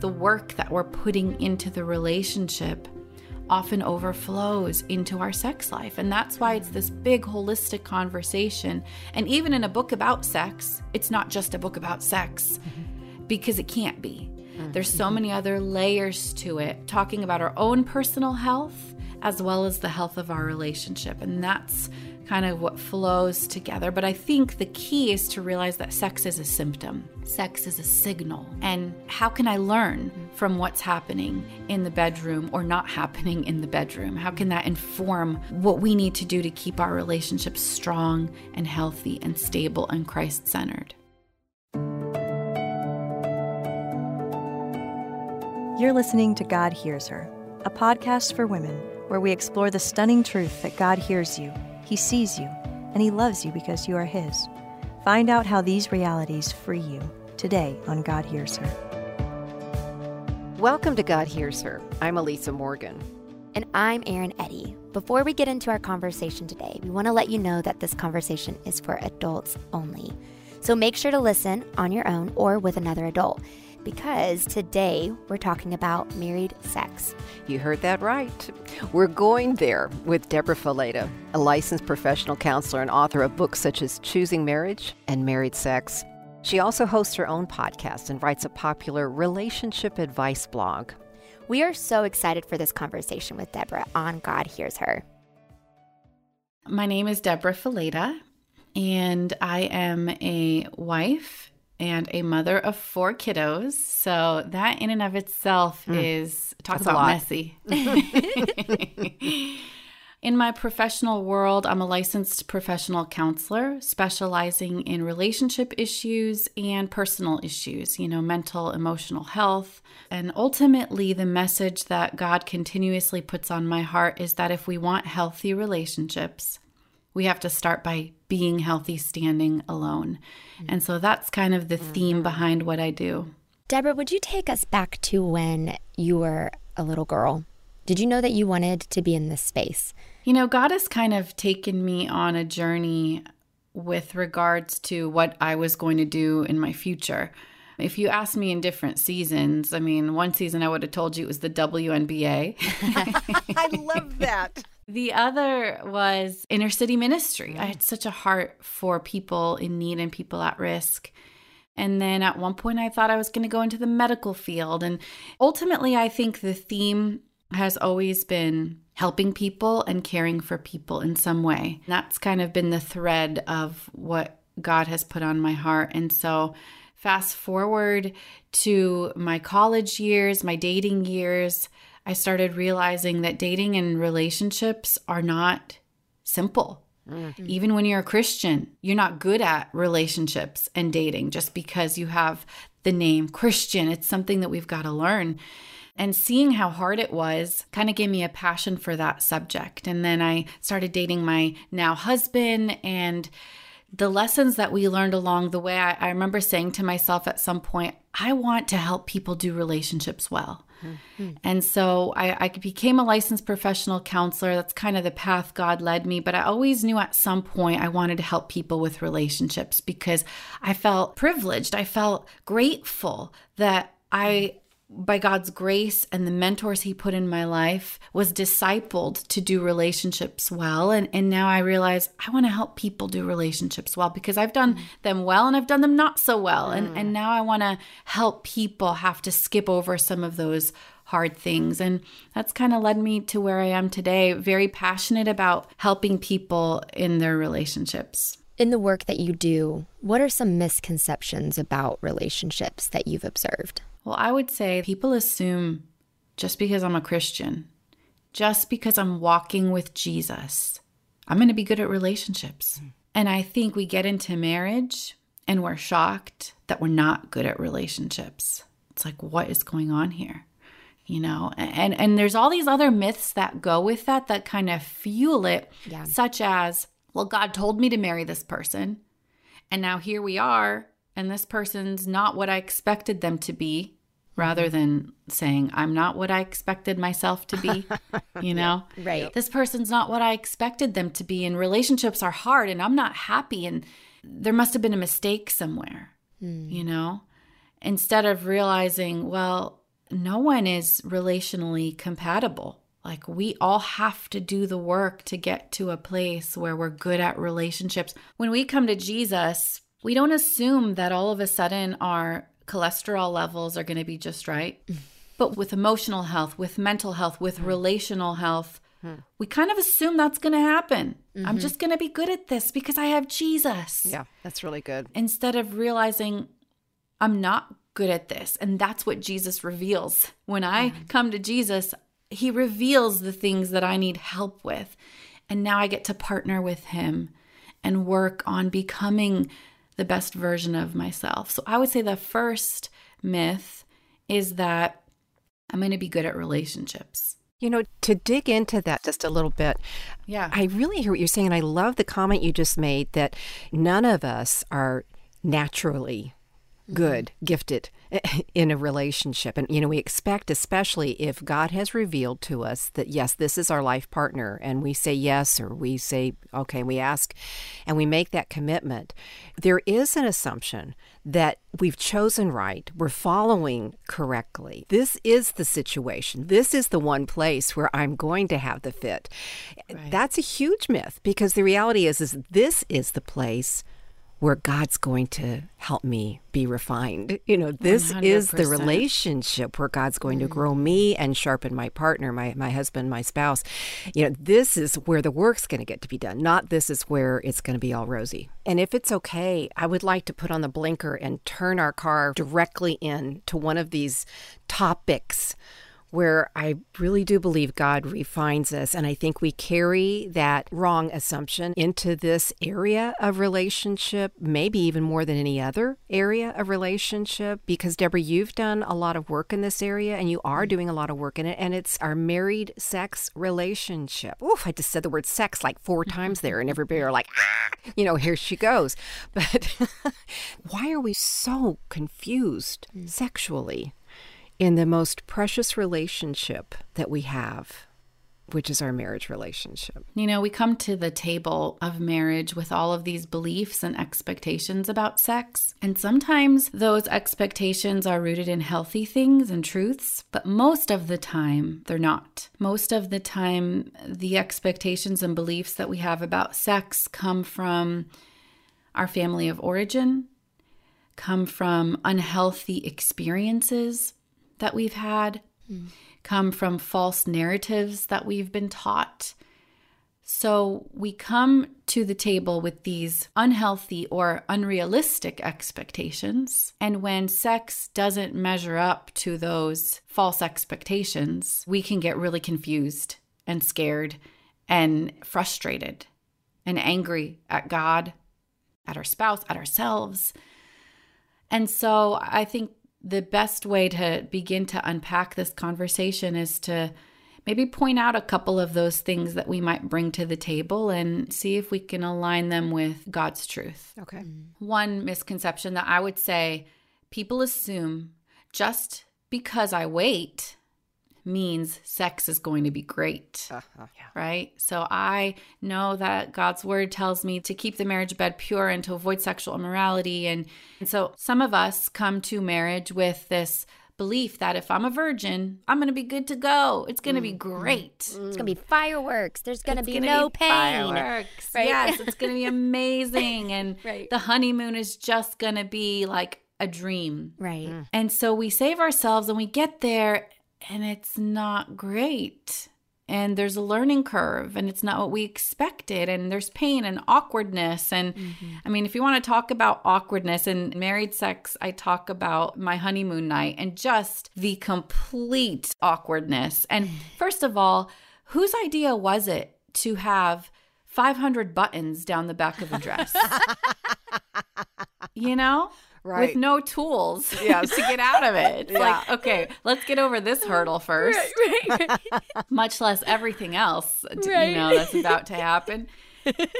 the work that we're putting into the relationship often overflows into our sex life. And that's why it's this big holistic conversation. And even in a book about sex, it's not just a book about sex mm-hmm. because it can't be. Mm-hmm. There's so many other layers to it, talking about our own personal health as well as the health of our relationship. And that's kind of what flows together. But I think the key is to realize that sex is a symptom, sex is a signal. And how can I learn from what's happening in the bedroom or not happening in the bedroom? How can that inform what we need to do to keep our relationships strong and healthy and stable and Christ centered? You're listening to God Hears Her, a podcast for women where we explore the stunning truth that God hears you he sees you, and He loves you because you are His. Find out how these realities free you today on God Hears Her. Welcome to God Hears Her. I'm Elisa Morgan. And I'm Eryn Eddy. Before we get into our conversation today, we want to let you know that this conversation is for adults only. So make sure to listen on your own or with another adult because today we're talking about married sex. You heard that right. We're going there with Debra Fileta, a licensed professional counselor and author of books such as Choosing Marriage and Married Sex. She also hosts her own podcast and writes a popular relationship advice blog. We are so excited for this conversation with Debra on God Hears Her. My name is Debra Fileta, and I am a wife and a mother of four kiddos. So that in and of itself mm. is talk That's about messy. in my professional world, I'm a licensed professional counselor specializing in relationship issues and personal issues, you know, mental, emotional health. And ultimately, the message that God continuously puts on my heart is that if we want healthy relationships, we have to start by being healthy standing alone. Mm-hmm. And so that's kind of the theme mm-hmm. behind what I do. Debra, would you take us back to when you were a little girl? Did you know that you wanted to be in this space? You know, God has kind of taken me on a journey with regards to what I was going to do in my future. If you asked me in different seasons, I mean, one season I would have told you it was the WNBA. I love that. The other was inner city ministry. I mm. had such a heart for people in need and people at risk. And then at one point, I thought I was going to go into the medical field. And ultimately, I think the theme has always been helping people and caring for people in some way. That's kind of been the thread of what God has put on my heart. And so, fast forward to my college years, my dating years, I started realizing that dating and relationships are not simple. Mm-hmm. Even when you're a Christian, you're not good at relationships and dating just because you have the name Christian. It's something that we've got to learn. And seeing how hard it was kind of gave me a passion for that subject. And then I started dating my now husband and the lessons that we learned along the way, I, I, remember saying to myself at some point, I want to help people do relationships well. Mm-hmm. And so I, I became a licensed professional counselor. That's kind of the path God led me. But I always knew at some point I wanted to help people with relationships because I felt privileged. I felt grateful that I by God's grace and the mentors he put in my life was discipled to do relationships well and and now I realize I want to help people do relationships well because I've done mm. them well and I've done them not so well mm. and and now I want to help people have to skip over some of those hard things and that's kind of led me to where I am today very passionate about helping people in their relationships in the work that you do, what are some misconceptions about relationships that you've observed? Well, I would say people assume just because I'm a Christian, just because I'm walking with Jesus, I'm going to be good at relationships. And I think we get into marriage and we're shocked that we're not good at relationships. It's like, what is going on here? You know, and and there's all these other myths that go with that that kind of fuel it, yeah. such as, well, God told me to marry this person, and now here we are, and this person's not what I expected them to be rather than saying i'm not what i expected myself to be you know? Right. This person's not what i expected them to be and relationships are hard and i'm not happy and there must have been a mistake somewhere mm. you know? Instead of realizing well no one is relationally compatible. Like we all have to do the work to get to a place where we're good at relationships. When we come to Jesus, we don't assume that all of a sudden our cholesterol levels are going to be just right. Mm. But with emotional health, with mental health, with mm. relational health, mm. we kind of assume that's going to happen. I'm mm-hmm. just going to be good at this because I have Jesus. Yeah, that's really good. Instead of realizing I'm not good at this. And that's what Jesus reveals. When I come to Jesus, he reveals the things that I need help with. And now I get to partner with him and work on becoming the best version of myself. So I would say the first myth is that I'm going to be good at relationships. You know, to dig into that just a little bit, Yeah. I really hear what you're saying. And I love the comment you just made that none of us are naturally good, gifted in a relationship. And, you know, we expect, especially if God has revealed to us that, yes, this is our life partner, and we say yes, or we say, okay, we ask, and we make that commitment, there is an assumption that we've chosen right, we're following correctly. This is the situation. This is the one place where I'm going to have the fit. That's a huge myth because the reality is is this is the place where God's going to help me be refined. You know, this is the relationship where God's going to grow me and sharpen my partner, my my husband, my spouse. You know, this is where the work's going to get to be done. Not this is where it's going to be all rosy. And if it's okay, I would like to put on the blinker and turn our car directly in to one of these topics where I really do believe God refines us. And I think we carry that wrong assumption into this area of relationship, maybe even more than any other area of relationship. Because, Debra, you've done a lot of work in this area and you are mm-hmm. doing a lot of work in it. And it's our married sex relationship. Oof, I just said the word sex like four mm-hmm. times there, and everybody are like, ah, you know, here she goes. But why are we so confused mm. sexually? In the most precious relationship that we have, which is our marriage relationship. You know, we come to the table of marriage with all of these beliefs and expectations about sex. And sometimes those expectations are rooted in healthy things and truths, but most of the time they're not. Most of the time, the expectations and beliefs that we have about sex come from our family of origin, come from unhealthy experiences that we've had, come from false narratives that we've been taught. So we come to the table with these unhealthy or unrealistic expectations. And when sex doesn't measure up to those false expectations, we can get really confused and scared and frustrated and angry at God, at our spouse, at ourselves. And so I think the best way to begin to unpack this conversation is to maybe point out a couple of those things that we might bring to the table and see if we can align them with God's truth. Okay. Mm-hmm. One misconception that I would say people assume just because I wait means sex is going to be great Uh-huh. right? So I know that God's word tells me to keep the marriage bed pure and to avoid sexual immorality. And, and so some of us come to marriage with this belief that if I'm a virgin, I'm going to be good to go. It's going to be mm-hmm. great. Mm-hmm. It's gonna be fireworks. There's gonna be gonna no be pain. Fireworks. Right? Yes, it's going to be amazing. And Right. the honeymoon is just going to be like a dream. Right. Mm. And so we save ourselves and we get there and it's not great. And there's a learning curve and it's not what we expected. And there's pain and awkwardness. And mm-hmm. I mean, if you want to talk about awkwardness and married sex, I talk about my honeymoon night and just the complete awkwardness. And first of all, whose idea was it to have 500 buttons down the back of a dress? you know? Right. With no tools Yes. to get out of it. It's like, okay, let's get over this hurdle first, much less everything else, you know, that's about to happen.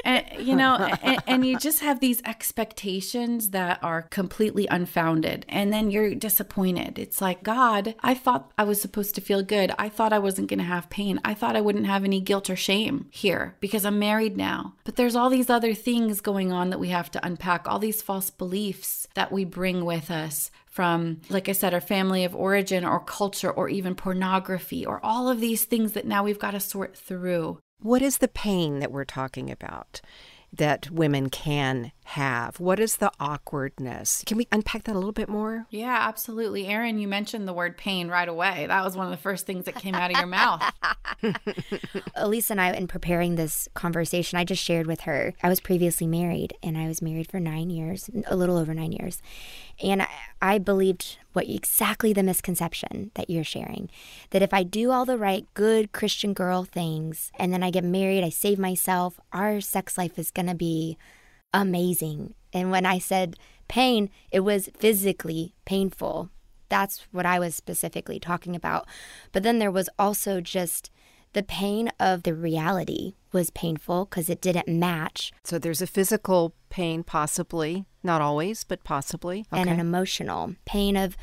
And you know and, and you just have these expectations that are completely unfounded and then you're disappointed. It's like god i thought i was supposed to feel good. I thought i wasn't going to have pain. I thought i wouldn't have any guilt or shame here because i'm married now. But there's all these other things going on that we have to unpack all these false beliefs that we bring with us from, like I said, our family of origin or culture or even pornography or all of these things that now we've got to sort through. What is the pain that we're talking about? that women can have? What is the awkwardness? Can we unpack that a little bit more? Yeah, absolutely. Eryn, you mentioned the word pain right away. That was one of the first things that came out of your mouth. Elise and I, in preparing this conversation, I just shared with her I was previously married and I was married for nine years, a little over nine years. And I, I believed what exactly the misconception that you're sharing that if I do all the right, good Christian girl things and then I get married, I save myself, our sex life is going to be amazing. And when I said pain, it was physically painful. That's what I was specifically talking about. But then there was also just the pain of the reality was painful because it didn't match. So there's a physical pain, possibly, not always, but possibly. Okay. And an emotional pain of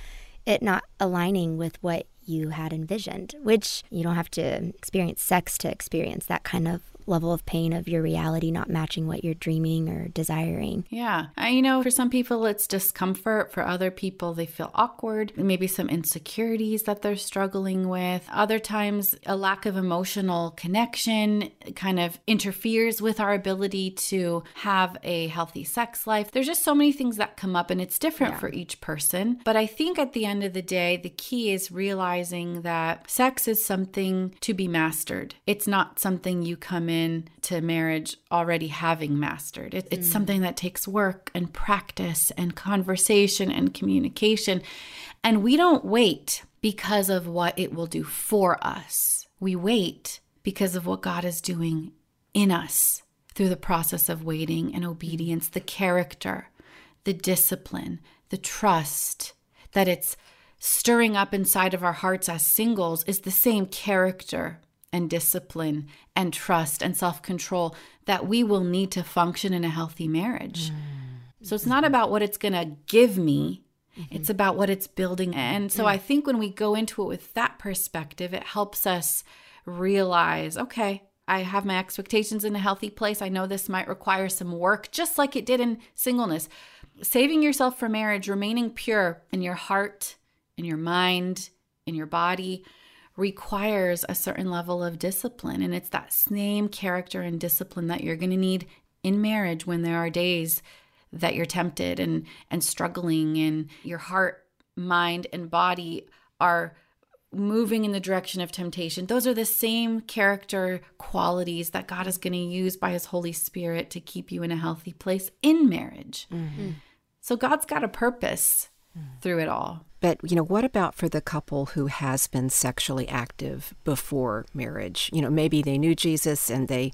it not aligning with what you had envisioned, which you don't have to experience sex to experience that kind of level of pain of your reality not matching what you're dreaming or desiring. Yeah. I, you know, for some people, it's discomfort. For other people, they feel awkward, maybe some insecurities that they're struggling with. Other times, a lack of emotional connection kind of interferes with our ability to have a healthy sex life. There's just so many things that come up, and it's different yeah. for each person. But I think at the end of the day, the key is realizing that sex is something to be mastered. It's not something you come in to marriage already having mastered. It, it's mm. something that takes work and practice and conversation and communication. And we don't wait because of what it will do for us. We wait because of what God is doing in us through the process of waiting and obedience, the character, the discipline, the trust that it's stirring up inside of our hearts as singles is the same character and discipline and trust and self control that we will need to function in a healthy marriage. Mm-hmm. So it's not about what it's going to give me, mm-hmm. it's about what it's building. And so mm-hmm. I think when we go into it with that perspective, it helps us realize okay, I have my expectations in a healthy place. I know this might require some work, just like it did in singleness. Saving yourself for marriage, remaining pure in your heart, in your mind, in your body requires a certain level of discipline. And it's that same character and discipline that you're going to need in marriage when there are days that you're tempted and, and struggling, and your heart, mind, and body are moving in the direction of temptation. Those are the same character qualities that God is going to use by His Holy Spirit to keep you in a healthy place in marriage. Mm-hmm. So God's got a purpose through it all. But, you know, what about for the couple who has been sexually active before marriage? You know, maybe they knew Jesus and they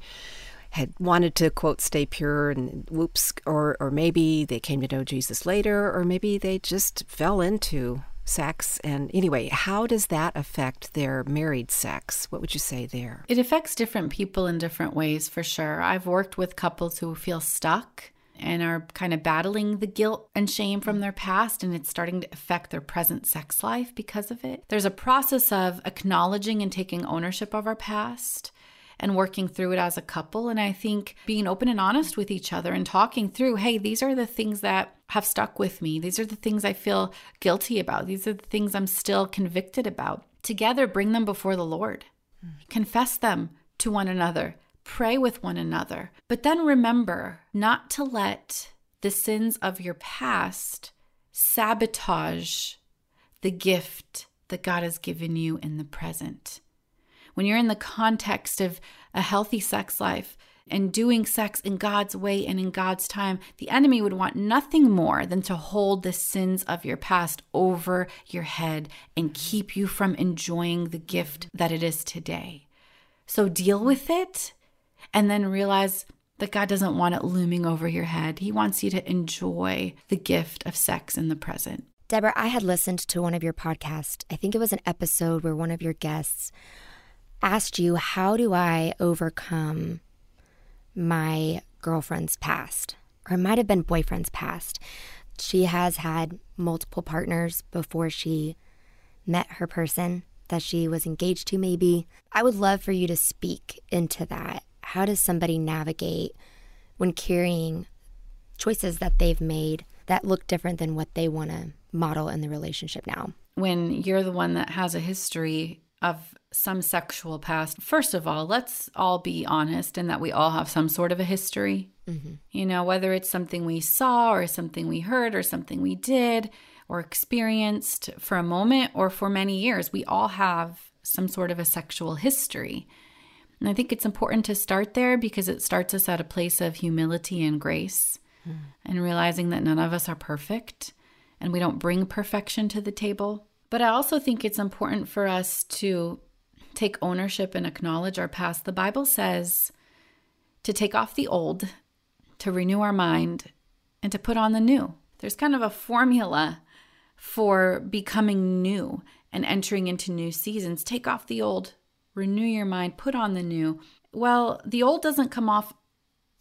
had wanted to quote stay pure and whoops or or maybe they came to know Jesus later or maybe they just fell into sex and anyway how does that affect their married sex what would you say there it affects different people in different ways for sure i've worked with couples who feel stuck and are kind of battling the guilt and shame from their past, and it's starting to affect their present sex life because of it. There's a process of acknowledging and taking ownership of our past and working through it as a couple. And I think being open and honest with each other and talking through, hey, these are the things that have stuck with me. These are the things I feel guilty about. These are the things I'm still convicted about. Together, bring them before the Lord, mm. confess them to one another pray with one another. But then remember not to let the sins of your past sabotage the gift that God has given you in the present. When you're in the context of a healthy sex life and doing sex in God's way and in God's time, the enemy would want nothing more than to hold the sins of your past over your head and keep you from enjoying the gift that it is today. So deal with it and then realize that God doesn't want it looming over your head. He wants you to enjoy the gift of sex in the present. Debra, I had listened to one of your podcasts. I think it was an episode where one of your guests asked you, How do I overcome my girlfriend's past? Or it might have been boyfriend's past. She has had multiple partners before she met her person that she was engaged to, maybe. I would love for you to speak into that how does somebody navigate when carrying choices that they've made that look different than what they want to model in the relationship now. When you're the one that has a history of some sexual past, first of all, let's all be honest in that we all have some sort of a history. Mm-hmm. You know, whether it's something we saw or something we heard or something we did or experienced for a moment or for many years, we all have some sort of a sexual history. And I think it's important to start there because it starts us at a place of humility and grace mm. and realizing that none of us are perfect and we don't bring perfection to the table. But I also think it's important for us to take ownership and acknowledge our past. The Bible says to take off the old, to renew our mind, and to put on the new. There's kind of a formula for becoming new and entering into new seasons. Take off the old, renew your mind, put on the new. Well, the old doesn't come off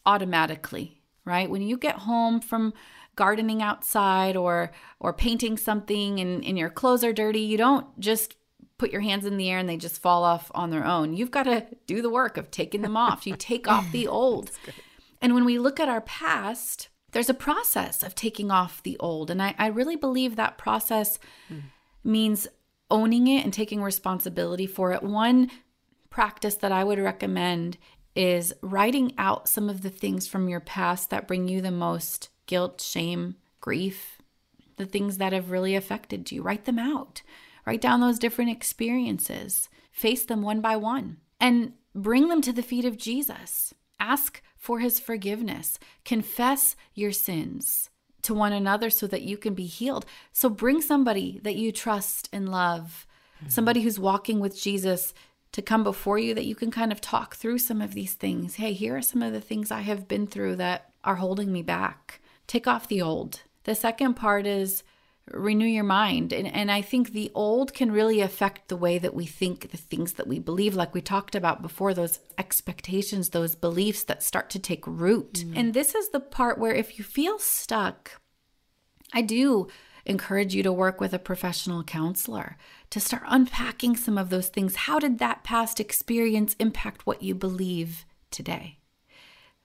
automatically, right? When you get home from gardening outside or or painting something and, and your clothes are dirty, you don't just put your hands in the air and they just fall off on their own. You've got to do the work of taking them off. You take off the old. And when we look at our past, there's a process of taking off the old. And I, I really believe that process mm. means owning it and taking responsibility for it. One practice that I would recommend is writing out some of the things from your past that bring you the most guilt, shame, grief, the things that have really affected you. Write them out. Write down those different experiences. Face them one by one and bring them to the feet of Jesus. Ask for his forgiveness. Confess your sins to one another so that you can be healed. So bring somebody that you trust and love, mm-hmm. somebody who's walking with Jesus to come before you that you can kind of talk through some of these things. Hey, here are some of the things I have been through that are holding me back. Take off the old. The second part is renew your mind. And, and I think the old can really affect the way that we think, the things that we believe, like we talked about before, those expectations, those beliefs that start to take root. Mm. And this is the part where if you feel stuck, I do encourage you to work with a professional counselor to start unpacking some of those things. How did that past experience impact what you believe today?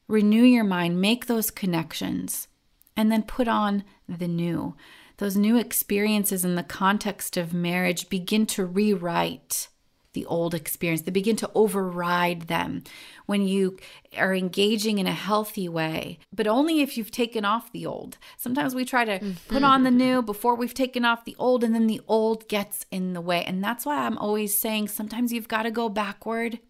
Renew your mind, make those connections, and then put on the new those new experiences in the context of marriage begin to rewrite the old experience. They begin to override them when you are engaging in a healthy way, but only if you've taken off the old. Sometimes we try to mm-hmm. put on the new before we've taken off the old, and then the old gets in the way. And that's why I'm always saying sometimes you've got to go backward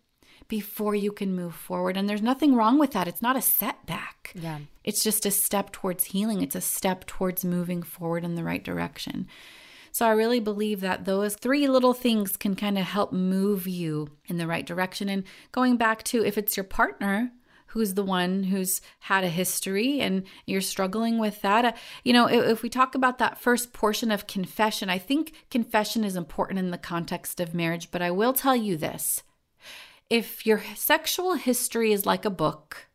before you can move forward. And there's nothing wrong with that. It's not a setback. Yeah. It's just a step towards healing. It's a step towards moving forward in the right direction. So I really believe that those three little things can kind of help move you in the right direction. And going back to if it's your partner, who's the one who's had a history and you're struggling with that. Uh, you know, if, if, we talk about that first portion of confession, I think confession is important in the context of marriage, but I will tell you this if your sexual history is like a book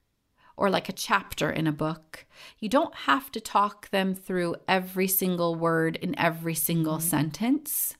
or like a chapter in a book, you don't have to talk them through every single word in every single mm-hmm. sentence,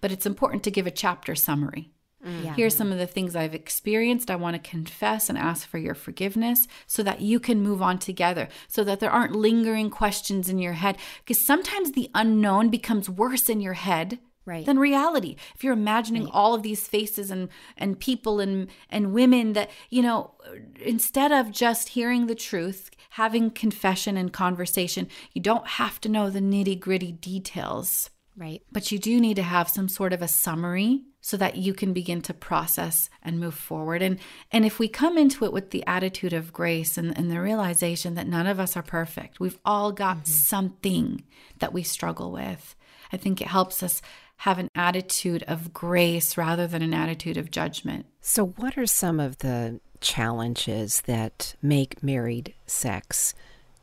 but it's important to give a chapter summary. Mm-hmm. Yeah. Here's some of the things I've experienced. I want to confess and ask for your forgiveness so that you can move on together, so that there aren't lingering questions in your head. Because sometimes the unknown becomes worse in your head right. than reality. If you're imagining right. all of these faces and and people and and women that you know, instead of just hearing the truth, having confession and conversation, you don't have to know the nitty gritty details. Right. But you do need to have some sort of a summary so that you can begin to process and move forward. And and if we come into it with the attitude of grace and, and the realization that none of us are perfect, we've all got mm-hmm. something that we struggle with. I think it helps us have an attitude of grace rather than an attitude of judgment. So, what are some of the challenges that make married sex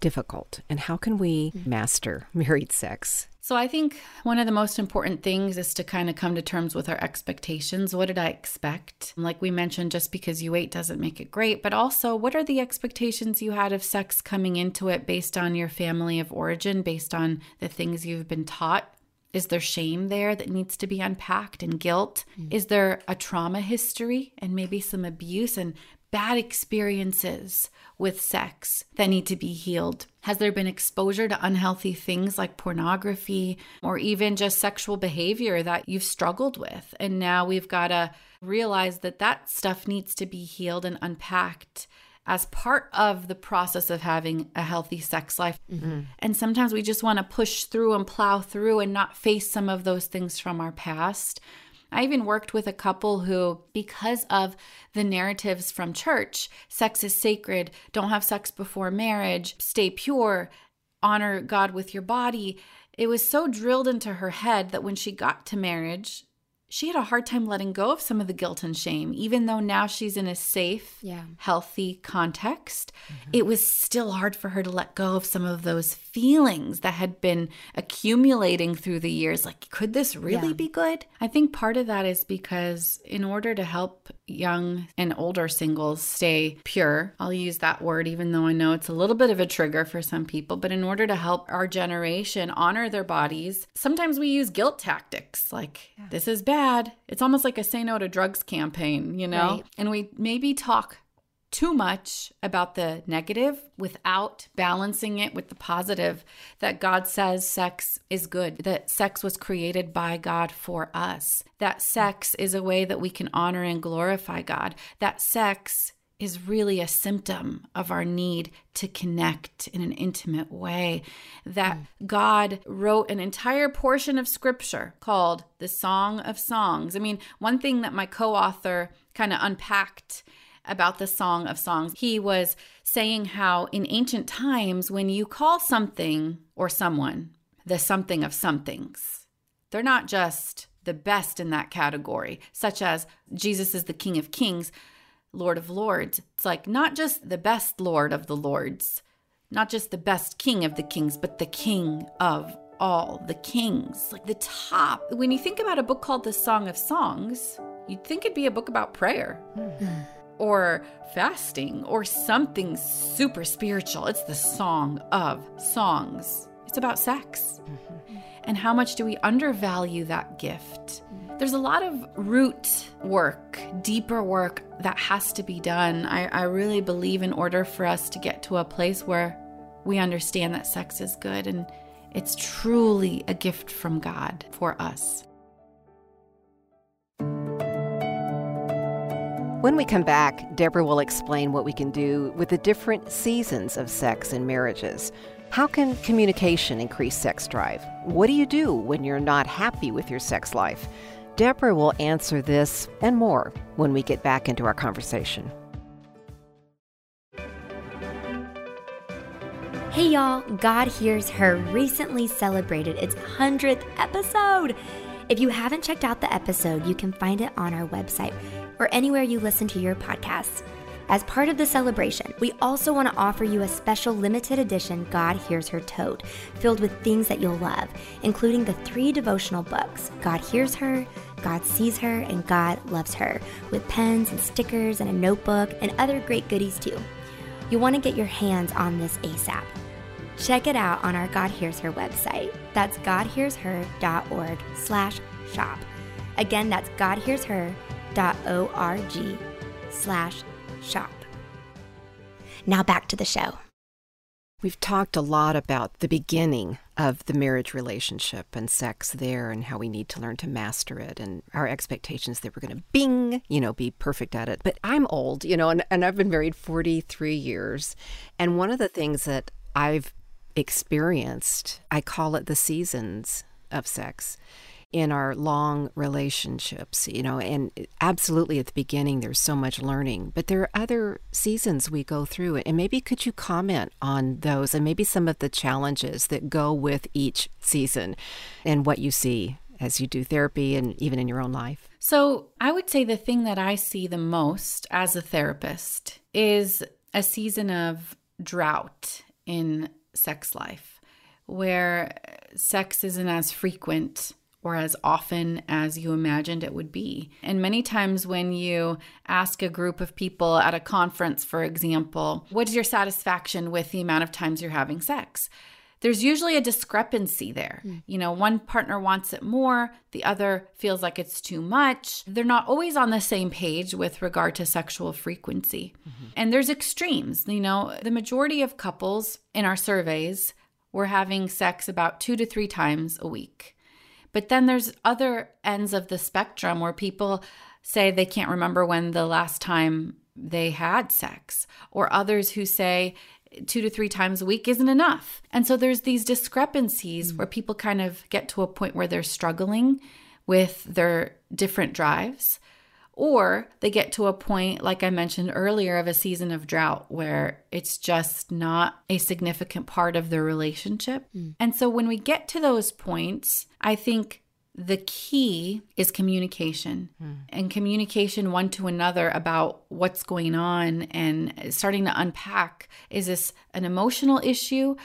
difficult, and how can we mm-hmm. master married sex? So, I think one of the most important things is to kind of come to terms with our expectations. What did I expect? Like we mentioned, just because you ate doesn't make it great, but also what are the expectations you had of sex coming into it based on your family of origin, based on the things you've been taught? Is there shame there that needs to be unpacked and guilt? Mm. Is there a trauma history and maybe some abuse and bad experiences with sex that need to be healed? Has there been exposure to unhealthy things like pornography or even just sexual behavior that you've struggled with? And now we've got to realize that that stuff needs to be healed and unpacked as part of the process of having a healthy sex life. Mm-hmm. And sometimes we just want to push through and plow through and not face some of those things from our past. I even worked with a couple who, because of the narratives from church, sex is sacred, don't have sex before marriage, stay pure, honor God with your body. It was so drilled into her head that when she got to marriage, she had a hard time letting go of some of the guilt and shame, even though now she's in a safe, yeah. healthy context. Mm-hmm. It was still hard for her to let go of some of those feelings that had been accumulating through the years. Like, could this really yeah. be good? I think part of that is because, in order to help young and older singles stay pure, I'll use that word, even though I know it's a little bit of a trigger for some people, but in order to help our generation honor their bodies, sometimes we use guilt tactics like, yeah. this is bad bad. It's almost like a say no to drugs campaign, you know? Right. And we maybe talk too much about the negative without balancing it with the positive that God says sex is good, that sex was created by God for us, that sex is a way that we can honor and glorify God, that sex is really a symptom of our need to connect in an intimate way. That mm. God wrote an entire portion of scripture called the Song of Songs. I mean, one thing that my co author kind of unpacked about the Song of Songs, he was saying how in ancient times, when you call something or someone the something of somethings, they're not just the best in that category, such as Jesus is the King of Kings Lord of Lords. It's like not just the best Lord of the Lords, not just the best King of the Kings, but the King of all the kings, like the top. When you think about a book called The Song of Songs, you'd think it'd be a book about prayer or fasting or something super spiritual. It's the Song of Songs, it's about sex. Mm-hmm. And how much do we undervalue that gift? There's a lot of root work, deeper work that has to be done. I, I really believe in order for us to get to a place where we understand that sex is good and it's truly a gift from God for us. When we come back, Debra will explain what we can do with the different seasons of sex in marriages. How can communication increase sex drive? What do you do when you're not happy with your sex life? Debra will answer this and more when we get back into our conversation. Hey y'all, God Hears Her recently celebrated its 100th episode. If you haven't checked out the episode, you can find it on our website or anywhere you listen to your podcasts. As part of the celebration, we also want to offer you a special limited edition God Hears Her tote filled with things that you'll love, including the three devotional books God Hears Her, God Sees Her, and God Loves Her, with pens and stickers and a notebook and other great goodies too. You'll want to get your hands on this ASAP. Check it out on our God Hears Her website. That's godhearsher.org slash shop. Again, that's godhearsher.org slash shop. Now back to the show. We've talked a lot about the beginning of the marriage relationship and sex there and how we need to learn to master it and our expectations that we're going to bing, you know, be perfect at it. But I'm old, you know, and, and I've been married 43 years. And one of the things that I've experienced, I call it the seasons of sex in our long relationships, you know, and absolutely at the beginning there's so much learning, but there are other seasons we go through. And maybe could you comment on those and maybe some of the challenges that go with each season and what you see as you do therapy and even in your own life? So, I would say the thing that I see the most as a therapist is a season of drought in sex life where sex isn't as frequent or as often as you imagined it would be. And many times, when you ask a group of people at a conference, for example, what is your satisfaction with the amount of times you're having sex? there's usually a discrepancy there. Mm. You know, one partner wants it more, the other feels like it's too much. They're not always on the same page with regard to sexual frequency. And there's extremes. You know, the majority of couples in our surveys were having sex about two to three times a week. But then there's other ends of the spectrum where people say they can't remember when the last time they had sex, or others who say two to three times a week isn't enough. And so there's these discrepancies mm. where people kind of get to a point where they're struggling with their different drives. Or they get to a point, like I mentioned earlier, of a season of drought where it's just not a significant part of the relationship. Hmm. And so when we get to those points, I think the key is communication hmm. and communication one to another about what's going on and starting to unpack is this an emotional issue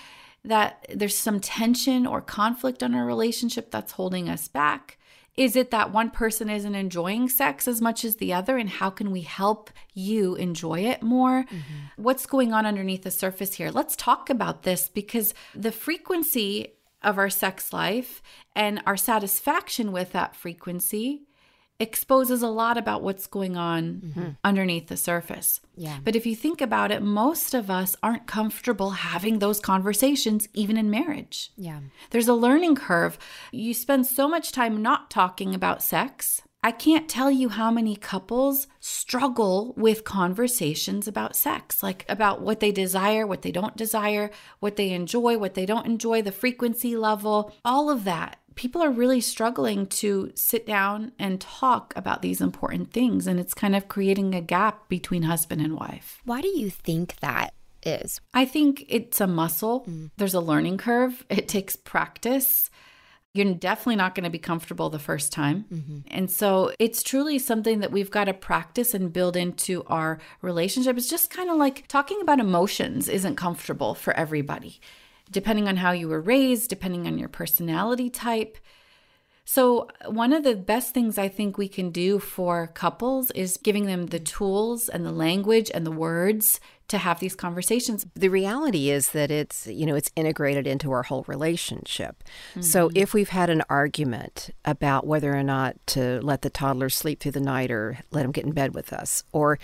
that there's some tension or conflict in our relationship that's holding us back? Is it that one person isn't enjoying sex as much as the other? And how can we help you enjoy it more? Mm-hmm. What's going on underneath the surface here? Let's talk about this because the frequency of our sex life and our satisfaction with that frequency exposes a lot about what's going on mm-hmm. underneath the surface. Yeah. But if you think about it, most of us aren't comfortable having those conversations, even in marriage. Yeah. There's a learning curve. You spend so much time not talking about sex. I can't tell you how many couples struggle with conversations about sex, like about what they desire, what they don't desire, what they enjoy, what they don't enjoy, the frequency level, all of that. People are really struggling to sit down and talk about these important things. And it's kind of creating a gap between husband and wife. Why do you think that is? I think it's a muscle. Mm. There's a learning curve. It takes practice. You're definitely not going to be comfortable the first time. Mm-hmm. And so it's truly something that we've got to practice and build into our relationship. It's just kind of like talking about emotions isn't comfortable for everybody, depending on how you were raised, depending on your personality type. So, one of the best things I think we can do for couples is giving them the tools and the language and the words to have these conversations. The reality is that it's, you know, it's integrated into our whole relationship. So mm-hmm. if we've had an argument about whether or not to let the toddler sleep through the night or let him get in bed with us, or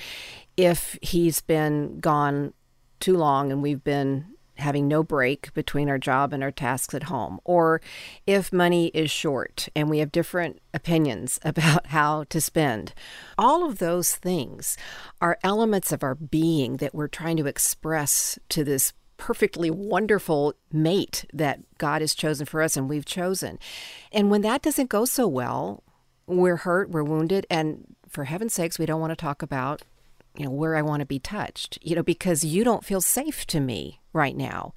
if he's been gone too long and we've been having no break between our job and our tasks at home, or if money is short and we have different opinions about how to spend. All of those things are elements of our being that we're trying to express to this perfectly wonderful mate that God has chosen for us and we've chosen. And when that doesn't go so well, we're hurt, we're wounded, and for heaven's sakes, we don't want to talk about you know where I want to be touched, you know, because you don't feel safe to me right now.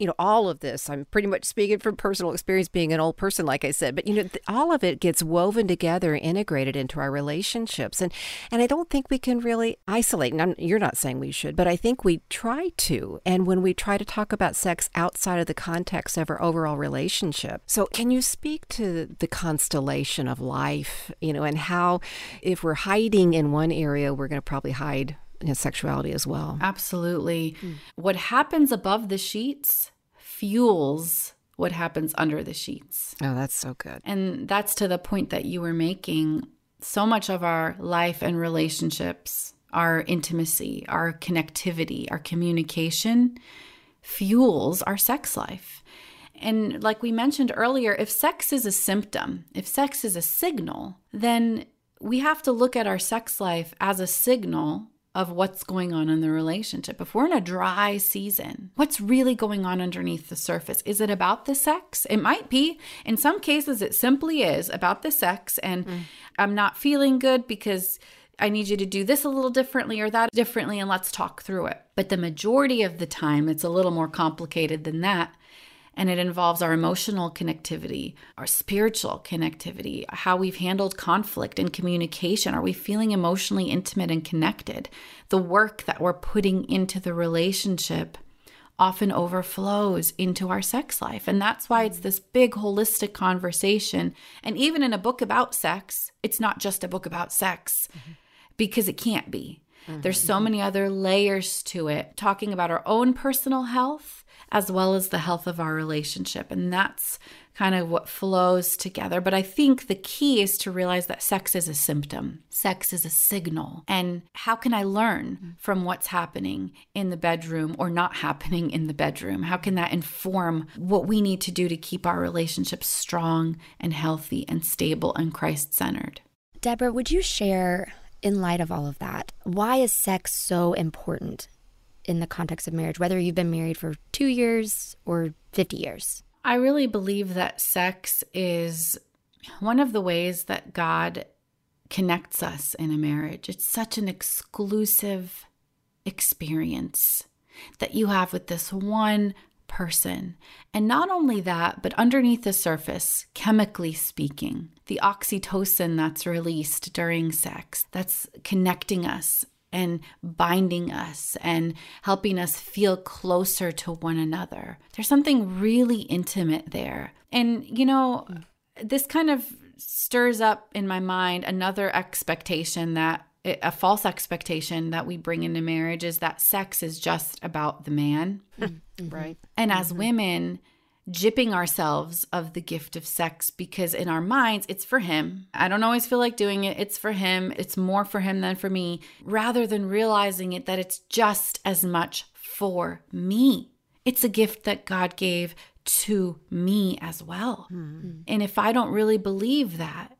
You know, all of this, I'm pretty much speaking from personal experience being an old person, like I said, but you know, th- all of it gets woven together, integrated into our relationships. And, and I don't think we can really isolate. And I'm, you're not saying we should, but I think we try to. And when we try to talk about sex outside of the context of our overall relationship. So, can you speak to the constellation of life, you know, and how if we're hiding in one area, we're going to probably hide sexuality as well? Absolutely. Mm. What happens above the sheets fuels what happens under the sheets. Oh, that's so good. And that's to the point that you were making. So much of our life and relationships, our intimacy, our connectivity, our communication fuels our sex life. And like we mentioned earlier, if sex is a symptom, if sex is a signal, then we have to look at our sex life as a signal of what's going on in the relationship. If we're in a dry season, what's really going on underneath the surface? Is it about the sex? It might be. In some cases, it simply is about the sex, and mm. I'm not feeling good because. I need you to do this a little differently or that differently, and let's talk through it. But the majority of the time, it's a little more complicated than that. And it involves our emotional connectivity, our spiritual connectivity, how we've handled conflict and communication. Are we feeling emotionally intimate and connected? The work that we're putting into the relationship often overflows into our sex life. And that's why it's this big holistic conversation. And even in a book about sex, it's not just a book about sex because it can't be. There's so mm-hmm. many other layers to it, talking about our own personal health as well as the health of our relationship. And that's kind of what flows together. But I think the key is to realize that sex is a symptom, sex is a signal. And how can I learn from what's happening in the bedroom or not happening in the bedroom? How can that inform what we need to do to keep our relationship strong and healthy and stable and Christ centered? Debra, would you share, in light of all of that, why is sex so important in the context of marriage, whether you've been married for two years or 50 years? I really believe that sex is one of the ways that God connects us in a marriage. It's such an exclusive experience that you have with this one person. And not only that, but underneath the surface, chemically speaking, the oxytocin that's released during sex, that's connecting us and binding us and helping us feel closer to one another. There's something really intimate there. And, you know, this kind of stirs up in my mind another expectation that a false expectation that we bring into marriage is that sex is just about the man. Mm-hmm. Right. And as mm-hmm. women, jipping ourselves of the gift of sex because in our minds it's for him. I don't always feel like doing it. It's for him. It's more for him than for me, rather than realizing it that it's just as much for me. It's a gift that God gave to me as well. Mm-hmm. And if I don't really believe that,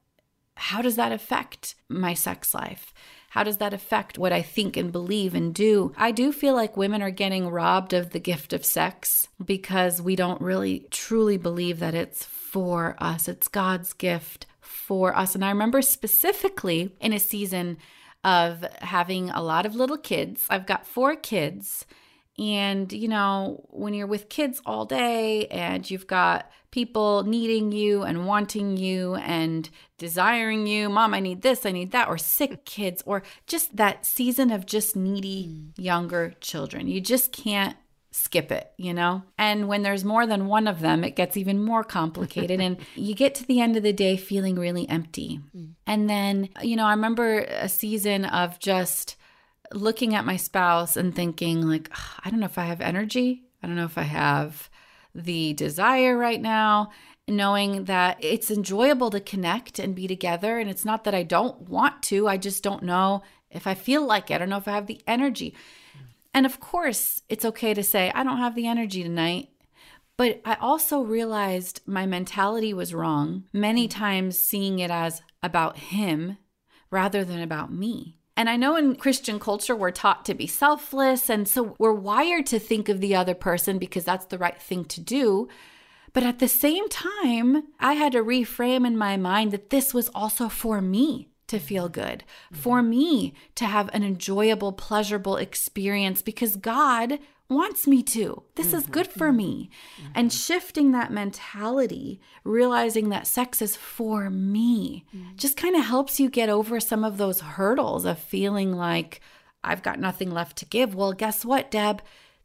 how does that affect my sex life? How does that affect what I think and believe and do? I do feel like women are getting robbed of the gift of sex because we don't really truly believe that it's for us. It's God's gift for us. And I remember specifically in a season of having a lot of little kids. I've got four kids. And, you know, when you're with kids all day and you've got people needing you and wanting you and desiring you, mom, I need this, I need that, or sick kids, or just that season of just needy mm. younger children. You just can't skip it, you know? And when there's more than one of them, it gets even more complicated. and you get to the end of the day feeling really empty. Mm. And then, you know, I remember a season of just looking at my spouse and thinking, like, I don't know if I have energy. I don't know if I have the desire right now, knowing that it's enjoyable to connect and be together. And it's not that I don't want to, I just don't know if I feel like it. I don't know if I have the energy. And of course, it's okay to say, I don't have the energy tonight. But I also realized my mentality was wrong, many times seeing it as about him rather than about me. And I know in Christian culture, we're taught to be selfless. And so we're wired to think of the other person because that's the right thing to do. But at the same time, I had to reframe in my mind that this was also for me to feel good, for me to have an enjoyable, pleasurable experience because God wants me to. This mm-hmm. is good for me. Mm-hmm. And shifting that mentality, realizing that sex is for me, mm-hmm. just kind of helps you get over some of those hurdles of feeling like, I've got nothing left to give. Well, guess what, Deb?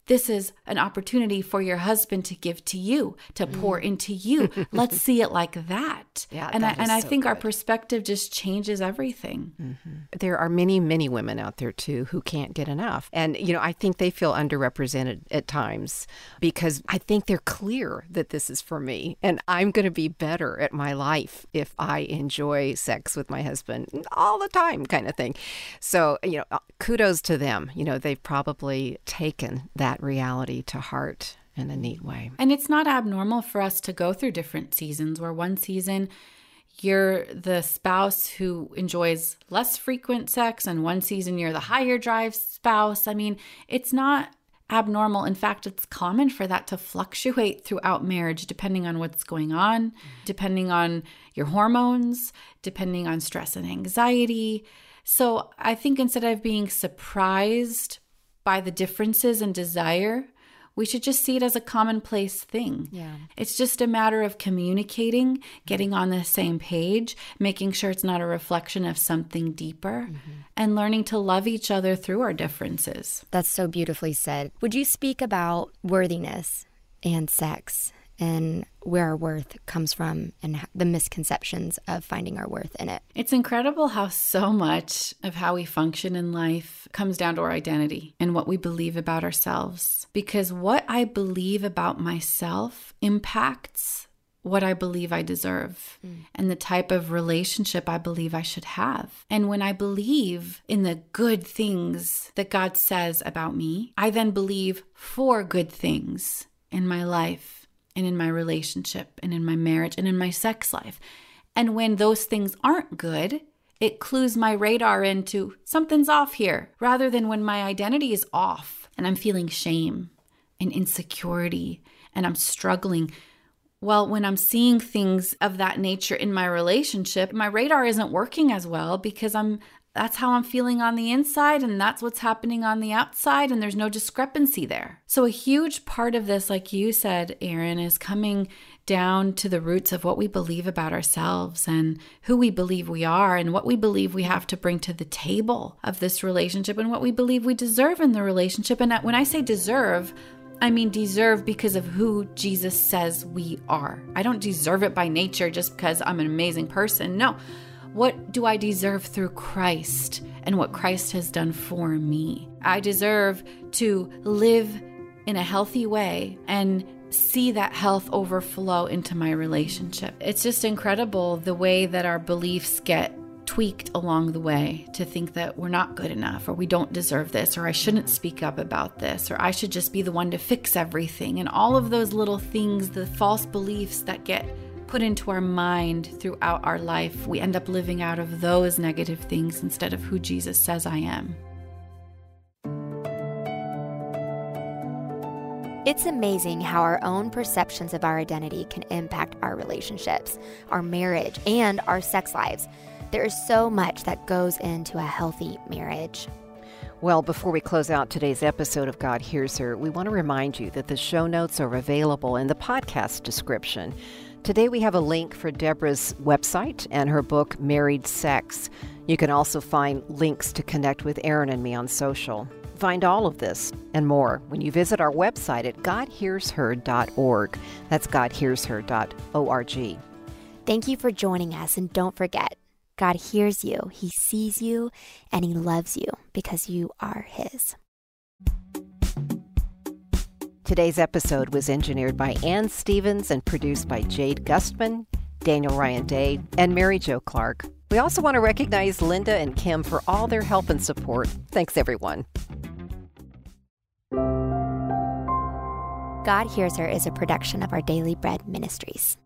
This is an opportunity for your husband to give to you, to mm. pour into you. Let's see it like that. Yeah, and that I, and I think good. our perspective just changes everything. Mm-hmm. There are many, many women out there too who can't get enough, and you know I think they feel underrepresented at times because I think they're clear that this is for me, and I'm going to be better at my life if I enjoy sex with my husband all the time, kind of thing. So you know, kudos to them. You know, they've probably taken that that reality to heart in a neat way. And it's not abnormal for us to go through different seasons where one season you're the spouse who enjoys less frequent sex and one season you're the higher drive spouse. I mean, it's not abnormal. In fact, it's common for that to fluctuate throughout marriage depending on what's going on, depending on your hormones, depending on stress and anxiety. So, I think instead of being surprised by the differences in desire, we should just see it as a commonplace thing. Yeah. It's just a matter of communicating, getting on the same page, making sure it's not a reflection of something deeper, mm-hmm. and learning to love each other through our differences. That's so beautifully said. Would you speak about worthiness and sex and where our worth comes from and the misconceptions of finding our worth in it. It's incredible how so much of how we function in life comes down to our identity and what we believe about ourselves. Because what I believe about myself impacts what I believe I deserve mm. and the type of relationship I believe I should have. And when I believe in the good things that God says about me, I then believe for good things in my life and in my relationship and in my marriage and in my sex life. And when those things aren't good, it clues my radar into something's off here, rather than when my identity is off and I'm feeling shame and insecurity and I'm struggling. Well, when I'm seeing things of that nature in my relationship, my radar isn't working as well because I'm that's how I'm feeling on the inside, and that's what's happening on the outside, and there's no discrepancy there. So, a huge part of this, like you said, Eryn, is coming down to the roots of what we believe about ourselves and who we believe we are, and what we believe we have to bring to the table of this relationship, and what we believe we deserve in the relationship. And when I say deserve, I mean, deserve because of who Jesus says we are. I don't deserve it by nature just because I'm an amazing person. No, what do I deserve through Christ and what Christ has done for me? I deserve to live in a healthy way and see that health overflow into my relationship. It's just incredible the way that our beliefs get tweaked along the way to think that we're not good enough or we don't deserve this or I shouldn't speak up about this or I should just be the one to fix everything and all of those little things, the false beliefs that get put into our mind throughout our life, we end up living out of those negative things instead of who Jesus says I am. It's amazing how our own perceptions of our identity can impact our relationships, our marriage, and our sex lives. There is so much that goes into a healthy marriage. Well, before we close out today's episode of God Hears Her, we want to remind you that the show notes are available in the podcast description. Today we have a link for Debra's website and her book, Married Sex. You can also find links to connect with Eryn and me on social. Find all of this and more when you visit our website at godhearsher.org. That's godhearsher.org. Thank you for joining us, and don't forget, God hears you, He sees you, and He loves you because you are His. Today's episode was engineered by Ann Stevens and produced by Jade Gustman, Daniel Ryan Day, and Mary Jo Clark. We also want to recognize Linda and Kim for all their help and support. Thanks, everyone. God Hears Her is a production of our Daily Bread Ministries.